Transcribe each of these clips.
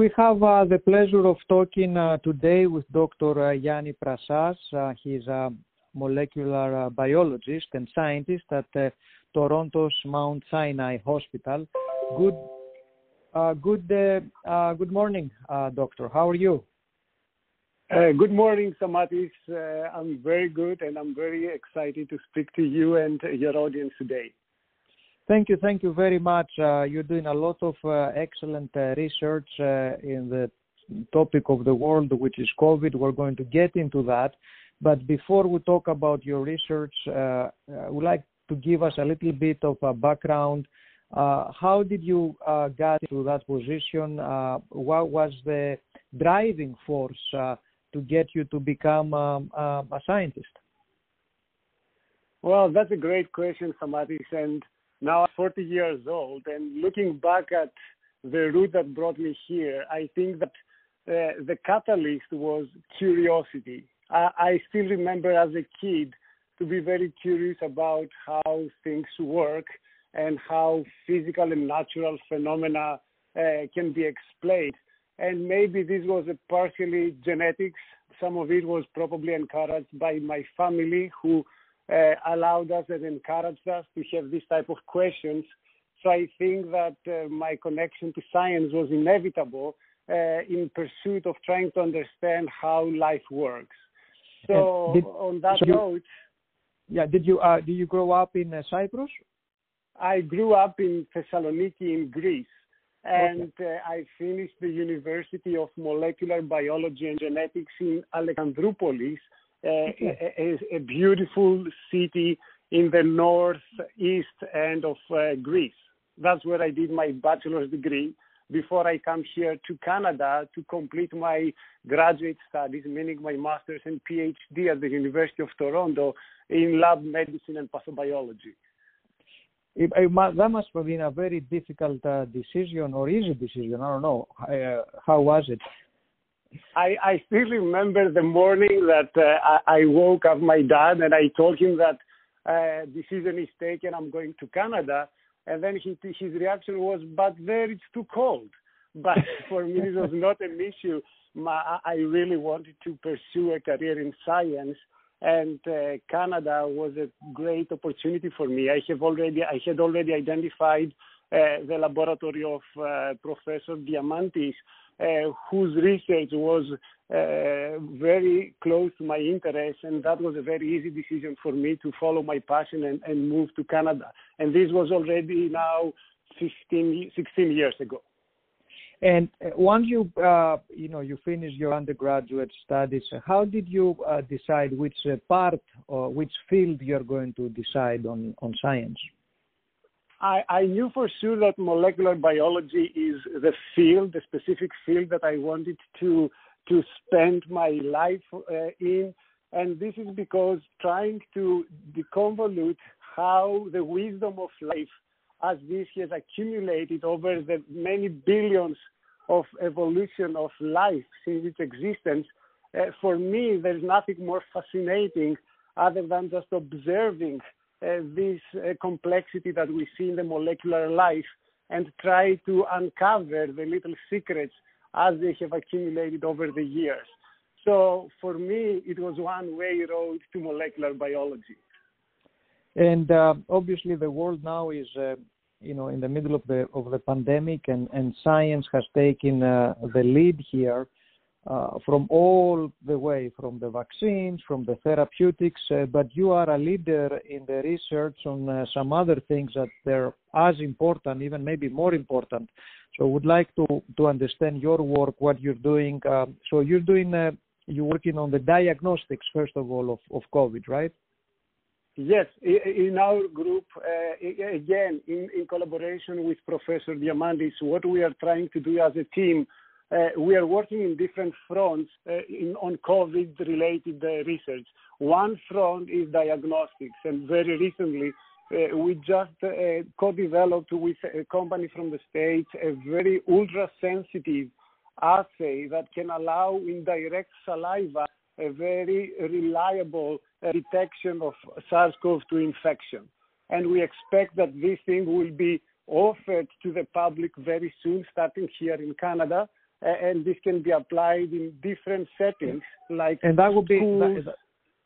We have uh, the pleasure of talking uh, today with Dr. Uh, Yanni Prassas. Uh, he's a molecular uh, biologist and scientist at uh, Toronto's Mount Sinai Hospital. Good, good, good morning, doctor. How are you? good morning, Stamatis. I'm very good, and I'm very excited to speak to you and your audience today. Thank you. Thank you very much. Uh, you're doing a lot of uh, excellent uh, research uh, in the topic of the world, which is COVID. We're going to get into that. But before we talk about your research, uh, uh, I would like to give us a little bit of a background. how did you get to that position? what was the driving force to get you to become um, a scientist? Well, that's a great question, Stamatis. And now I'm 40 years old, and looking back at the route that brought me here, I think that uh, the catalyst was curiosity. I, I still remember as a kid to be very curious about how things work and how physical and natural phenomena uh, can be explained. And maybe this was partially genetics. Some of it was probably encouraged by my family who allowed us and encouraged us to have this type of questions. So I think that uh, my connection to science was inevitable uh, in pursuit of trying to understand how life works. So did, on that so note, yeah, did you uh, did you grow up in uh, Cyprus? I grew up in Thessaloniki in Greece, and okay. uh, I finished the University of Molecular Biology and Genetics in Alexandroupolis a, a, beautiful city in the northeast end of uh, Greece. That's where I did my bachelor's degree before I come here to Canada to complete my graduate studies, meaning my master's and PhD at the University of Toronto in lab medicine and pathobiology. It, it, that must have been a very difficult uh, decision or easy decision. I don't know. Uh, how was it? I, I still remember the morning that uh, I, I woke up my dad and I told him that uh, decision is taken. I'm going to Canada, and then he, his reaction was, "But there it's too cold." But for me, this was not an issue. My, I really wanted to pursue a career in science, and uh, Canada was a great opportunity for me. I have already I had already identified uh, the laboratory of uh, Professor Diamandis uh, whose research was uh, very close to my interest, and that was a very easy decision for me to follow my passion and, and move to Canada. And this was already now 15, 16 years ago. And uh, once you, uh, you know, you finish your undergraduate studies, how did you uh, decide which uh, part or which field you're going to decide on, on science? I, I knew for sure that molecular biology is the field, the specific field that I wanted to to spend my life uh, in, and this is because trying to deconvolute how the wisdom of life, as this has accumulated over the many billions of evolution of life since its existence, uh, for me, there's nothing more fascinating other than just observing this uh, complexity that we see in the molecular life and try to uncover the little secrets as they have accumulated over the years. So for me, it was one way road to molecular biology. And uh, obviously, the world now is, uh, you know, in the middle of the of the pandemic, and and science has taken uh, the lead here uh, from all the way from the vaccines, from the therapeutics, uh, but you are a leader in the research on uh, some other things that they're as important, even maybe more important. So, would like to to understand your work, what you're doing. Um, so, you're doing uh, you're working on the diagnostics first of all of, of COVID, right? Yes, in our group, uh, again, in, in collaboration with Professor Diamandis, what we are trying to do as a team we are working in different fronts uh, in, on COVID-related uh, research. One front is diagnostics, and very recently uh, we just uh, co-developed with a company from the States a very ultra-sensitive assay that can allow in direct saliva a very reliable uh, detection of SARS-CoV-2 infection. And we expect that this thing will be offered to the public very soon, starting here in Canada and this can be applied in different settings, like and that would be schools. that,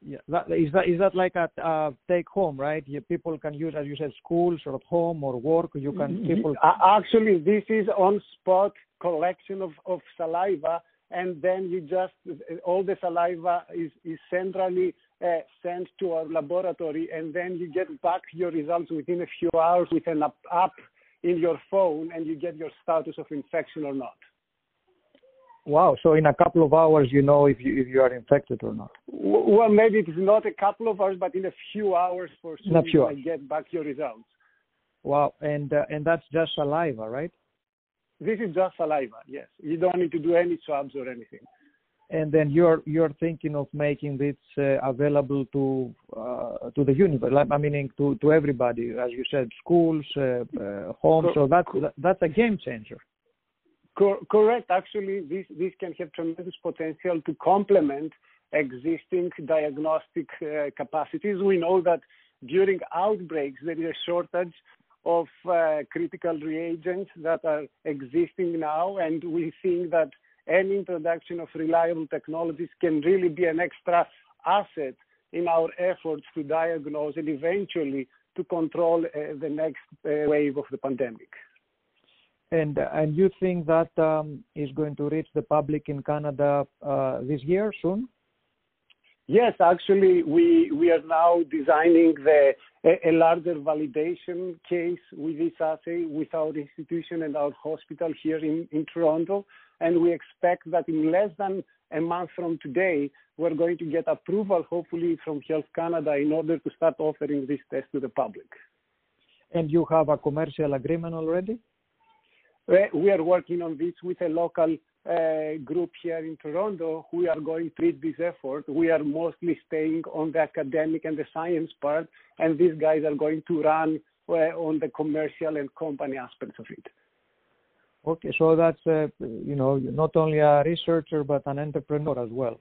yeah, that, is that is that like a uh, take home, right? You, people can use, as you said, schools or at home or work. You can people. Actually, this is on spot collection of, of saliva, and then you just all the saliva is is centrally uh, sent to our laboratory, and then you get back your results within a few hours with an app in your phone, and you get your status of infection or not. Wow! So in a couple of hours, you know if you if you are infected or not. Well, maybe it's not a couple of hours, but in a few hours for sure, you get back your results. Wow! And uh, and that's just saliva, right? This is just saliva. Yes, you don't need to do any swabs or anything. And then you're you're thinking of making this uh, available to uh, to the universe. I mean, to to everybody, as you said, schools, uh, uh, homes. So that's that's a game changer. Cor- correct. Actually, this, this can have tremendous potential to complement existing diagnostic uh, capacities. We know that during outbreaks, there is a shortage of uh, critical reagents that are existing now, and we think that any introduction of reliable technologies can really be an extra asset in our efforts to diagnose and eventually to control uh, the next uh, wave of the pandemic. And and you think that um, is going to reach the public in Canada uh, this year soon? Yes, actually, we we are now designing the a, a, larger validation case with this assay with our institution and our hospital here in, in Toronto, and we expect that in less than a month from today, we're going to get approval, hopefully from Health Canada, in order to start offering this test to the public. And you have a commercial agreement already? We are working on this with a local uh, group here in Toronto who are going to lead this effort. We are mostly staying on the academic and the science part, and these guys are going to run uh, on the commercial and company aspects of it. Okay, so that's uh, you know not only a researcher but an entrepreneur as well.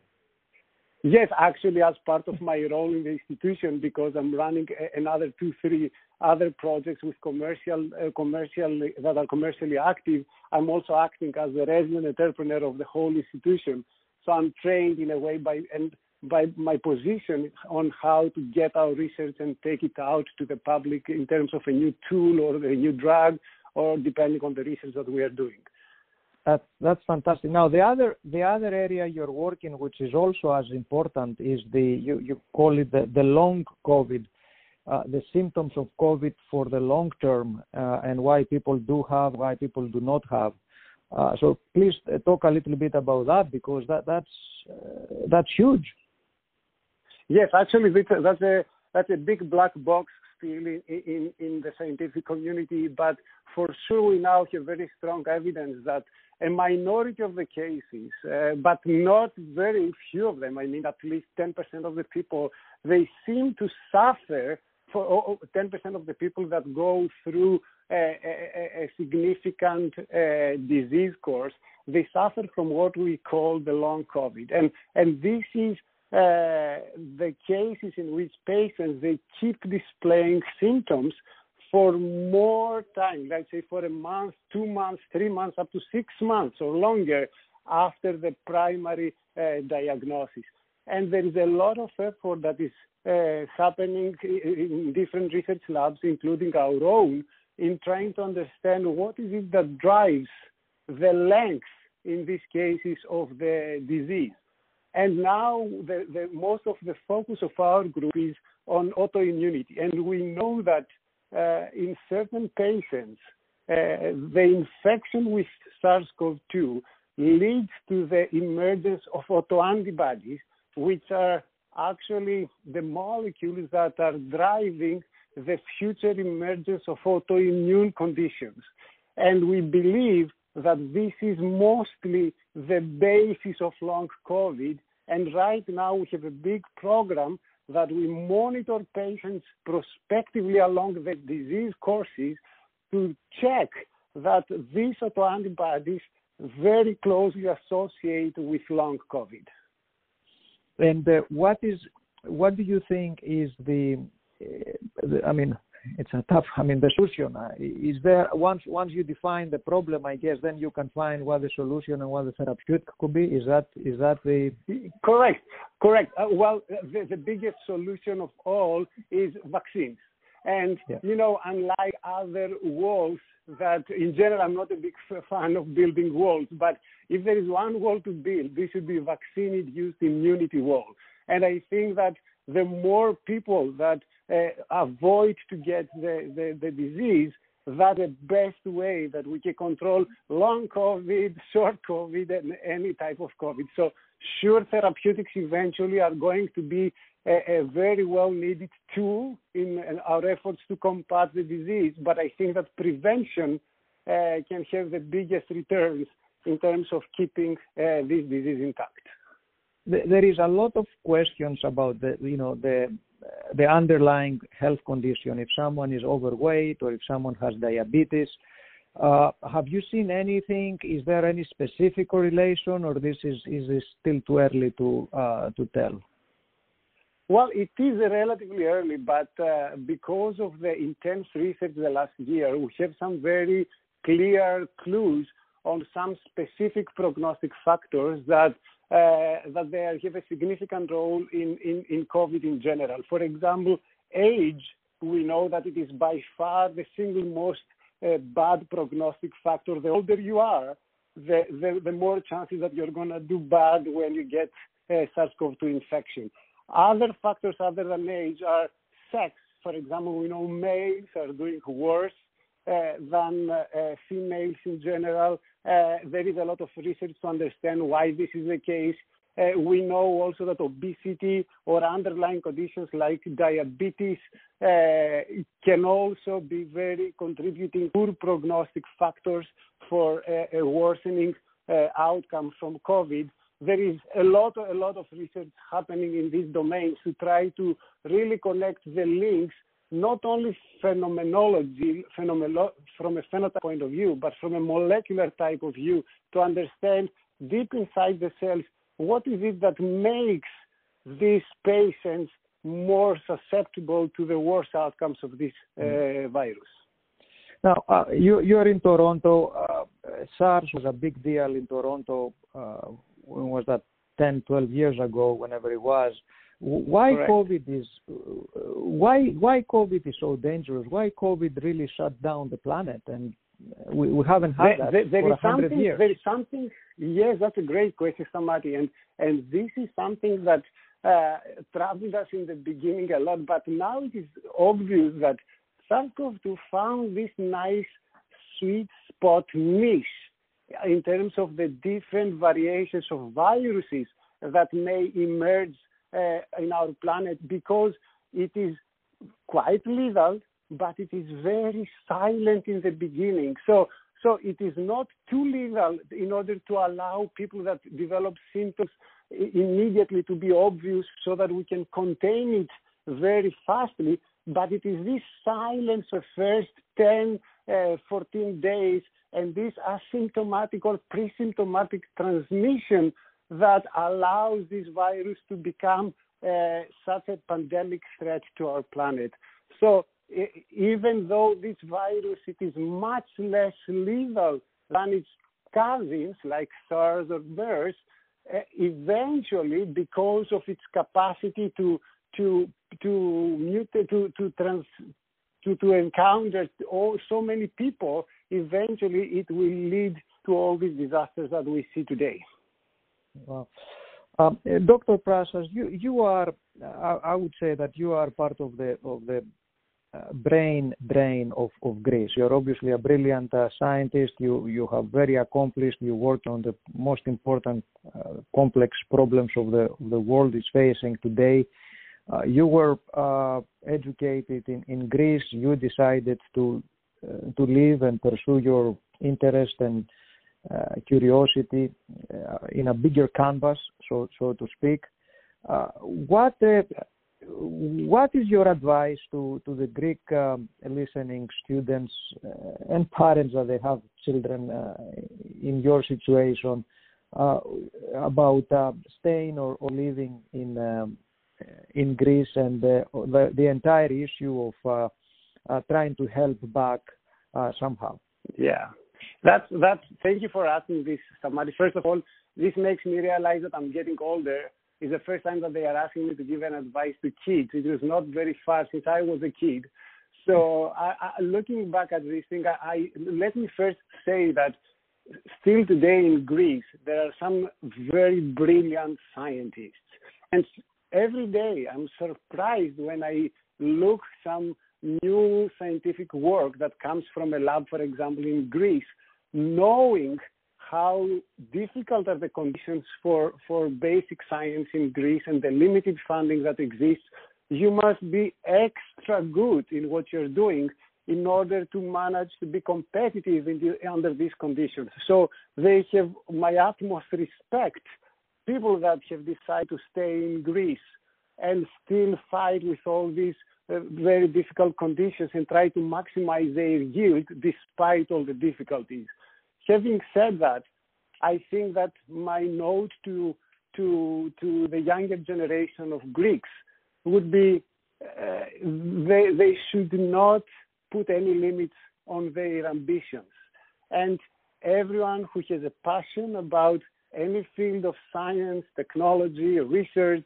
Yes, actually, as part of my role in the institution, because I'm running another two, three other projects with commercial, uh, commercial that are commercially active. I'm also acting as the resident entrepreneur of the whole institution. So I'm trained in a way by and by my position on how to get our research and take it out to the public in terms of a new tool or a new drug, or depending on the research that we are doing. That's that's fantastic. Now the other the other area you're working, which is also as important, is the you, you call it the, the long COVID, uh, the symptoms of COVID for the long term, uh, and why people do have, why people do not have. Uh, so please uh, talk a little bit about that because that that's uh, that's huge. Yes, actually, that's a that's a big black box still in, in, in the scientific community, but for sure we now have very strong evidence that a minority of the cases, uh, but not very few of them. I mean, at least 10% of the people, they seem to suffer for 10% of the people that go through a, a, a significant uh, disease course, they suffer from what we call the long COVID. And, and this is uh, the cases in which patients, they keep displaying symptoms for more time, let's say for a month, two months, three months, up to six months or longer after the primary uh, diagnosis. And there is a lot of effort that is uh, happening in different research labs, including our own, in trying to understand what is it that drives the length in these cases of the disease. And now the, the, most of the focus of our group is on autoimmunity. And we know that in certain patients, uh, the infection with SARS-CoV-2 leads to the emergence of autoantibodies, which are actually the molecules that are driving the future emergence of autoimmune conditions. And we believe that this is mostly the basis of long COVID. And right now we have a big program that we monitor patients prospectively along the disease courses to check that these autoantibodies very closely associate with long COVID. And uh, what is what do you think is the, uh, the I mean, it's a tough. I mean, the solution uh, is there. Once once you define the problem, I guess then you can find what the solution and what the therapeutic could be. Is that is that the correct? Correct. Uh, well, the, the biggest solution of all is vaccines. And yeah. you know, unlike other walls that in general I'm not a big fan of building walls, but if there is one wall to build, this should be vaccine-induced immunity wall. And I think that the more people that avoid to get the, the, the disease, that the best way that we can control long COVID, short COVID, and any type of COVID. So sure, therapeutics eventually are going to be a, a very well needed tool in, in, our efforts to combat the disease. But I think that prevention uh, can have the biggest returns in terms of keeping uh, this disease intact. There is a lot of questions about the, you know, the the underlying health condition. If someone is overweight or if someone has diabetes, uh, have you seen anything? Is there any specific correlation, or this is is this still too early to uh, to tell? Well, it is relatively early, but uh, because of the intense research the last year, we have some very clear clues on some specific prognostic factors that that they have a significant role in, in, in COVID in general. For example, age, we know that it is by far the single most uh, bad prognostic factor. The older you are, the, the, the more chances that you're going to do bad when you get uh, SARS-CoV-2 infection. Other factors other than age are sex. For example, we know males are doing worse uh, than uh, females in general. Uh, there is a lot of research to understand why this is the case. Uh, we know also that obesity or underlying conditions like diabetes uh, can also be very contributing poor prognostic factors for a worsening outcome from COVID there is a lot, a lot of research happening in these domains to try to really connect the links, not only phenomenology, phenomeno- from a phenotype point of view, but from a molecular type of view to understand deep inside the cells what is it that makes these patients more susceptible to the worst outcomes of this uh, mm. virus. Now, uh, you, you're in Toronto. Uh, SARS was a big deal in Toronto uh, when was that 10 12 years ago whenever it was why Correct. covid is why why covid is so dangerous why covid really shut down the planet and we, we haven't had there, that there, there for is something years. there is something yes that's a great question Stamati and and this is something that uh, troubled us in the beginning a lot but now it is obvious that SARS-CoV-2 found this nice sweet spot niche in terms of the different variations of viruses that may emerge uh, in our planet because it is quite lethal, but it is very silent in the beginning. So, so it is not too lethal in order to allow people that develop symptoms immediately to be obvious so that we can contain it very fastly. But it is this silence of first 10, uh, 14 days and this asymptomatic or pre-symptomatic transmission that allows this virus to become uh, such a pandemic threat to our planet. So even though this virus it is much less lethal than its cousins like SARS or MERS, uh, eventually because of its capacity to to to to to trans to, to encounter all, so many people, eventually it will lead to all these disasters that we see today. Um, uh, Dr. Prassas, you, you are, I, I, would say that you are part of the, of the uh, brain of, of Greece. You're obviously a brilliant uh, scientist. You, you have very accomplished. You worked on the most important uh, complex problems of the, of the world is facing today. Uh, you were uh, educated in, in Greece. You decided to uh, to live and pursue your interest and uh, curiosity uh, in a bigger canvas, so so to speak. Uh, what what is your advice to, to the Greek um, listening students and parents that they have children in your situation about staying or, or living in um, in Greece and the, the, the entire issue of uh, uh, trying to help back uh, somehow. Yeah, that's that's. Thank you for asking this, Stamati. First of all, this makes me realize that I'm getting older. It's the first time that they are asking me to give an advice to kids. It was not very far since I was a kid. So, I, I, looking back at this thing, I, I let me first say that still today in Greece, there are some very brilliant scientists. And every day I'm surprised when I look some new scientific work that comes from a lab, for example, in Greece, knowing how difficult are the conditions for, for basic science in Greece and the limited funding that exists, you must be extra good in what you're doing in order to manage to be competitive the, under these conditions. So they have my utmost respect. People that have decided to stay in Greece and still fight with all these very difficult conditions and try to maximize their yield despite all the difficulties. Having said that, I think that my note to to to the younger generation of Greeks would be uh, they they should not put any limits on their ambitions. And everyone who has a passion about any field of science, technology, research,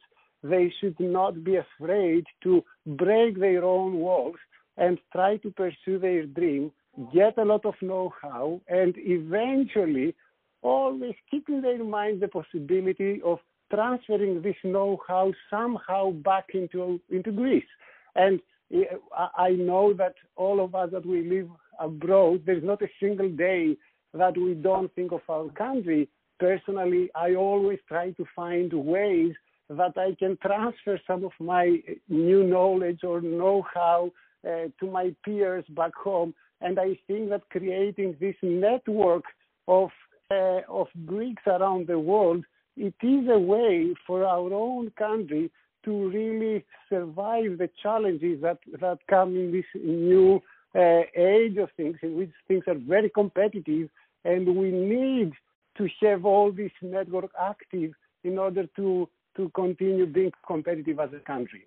they should not be afraid to break their own walls and try to pursue their dream, get a lot of know-how, and eventually always keep in their mind the possibility of transferring this know-how somehow back into into Greece. And uh, I know that all of us that we live abroad, there's not a single day that we don't think of our country. Personally, I always try to find ways that I can transfer some of my new knowledge or know-how uh, to my peers back home. And I think that creating this network of uh, of Greeks around the world, it is a way for our own country to really survive the challenges that, that come in this new uh, age of things in which things are very competitive and we need to have all this network active in order to to continue being competitive as a country.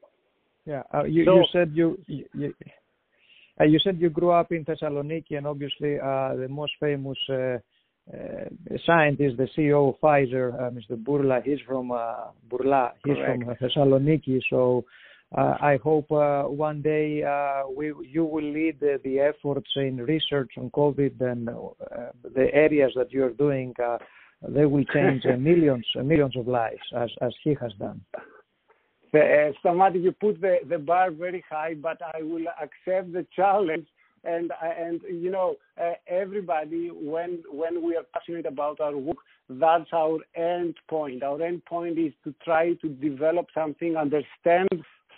Yeah, uh, you, so, you said you, you, uh, you said you grew up in Thessaloniki, and obviously uh, the most famous uh, uh, scientist, the CEO of Pfizer, uh, Mr. Bourla, he's from uh, Bourla, he's Correct. from Thessaloniki. So uh, I hope uh, one day uh, we, you will lead the, the, efforts in research on COVID and the areas that you're doing. They will change millions, millions of lives, as as he has done. Uh, Stamati, you put the, the bar very high, but I will accept the challenge. And and you know uh, everybody when when we are passionate about our work that's our end point. Our end point is to try to develop something understand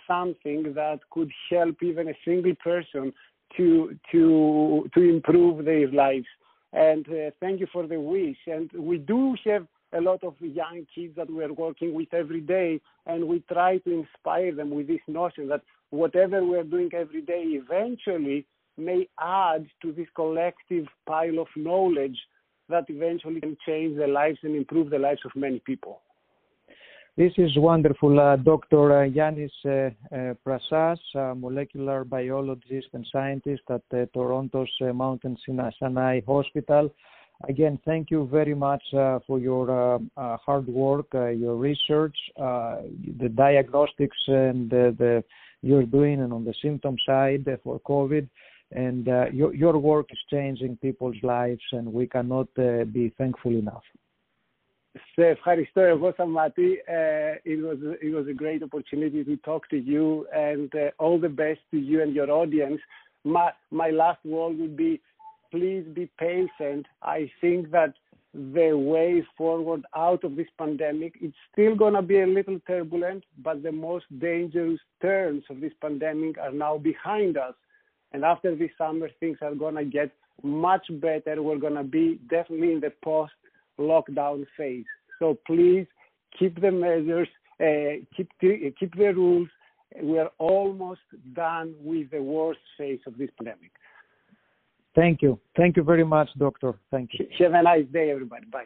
something that could help even a single person to to to improve their lives and uh, thank you for the wish and we do have a lot of young kids that we are working with every day and we try to inspire them with this notion that whatever we're doing every day eventually may add to this collective pile of knowledge that eventually can change the lives and improve the lives of many people. This is wonderful. Uh, Dr. Uh, Yanis uh, uh, Prassas, molecular biologist and scientist at uh, Toronto's uh, Mount Sinai Hospital. Again, thank you very much for your hard work, your research, the diagnostics and the, you're doing and on the symptom side for COVID and your, your work is changing people's lives and we cannot be thankful enough. Σε ευχαριστώ εγώ Σαμάτη. Uh, it, was, it was a great opportunity to talk to you and uh, all the best to you and your audience. My, my last word would be please be patient. I think that the way forward out of this pandemic, it's still going to be a little turbulent, but the most dangerous turns of this pandemic are now behind us. And after this summer, things are going to get much better. We're going to be definitely in the post lockdown phase. So please keep the measures, uh, keep, the, keep the rules. We're almost done with the worst phase of this pandemic. Thank you. Thank you very much, Doctor. Thank you. Have a nice day, everybody. Bye.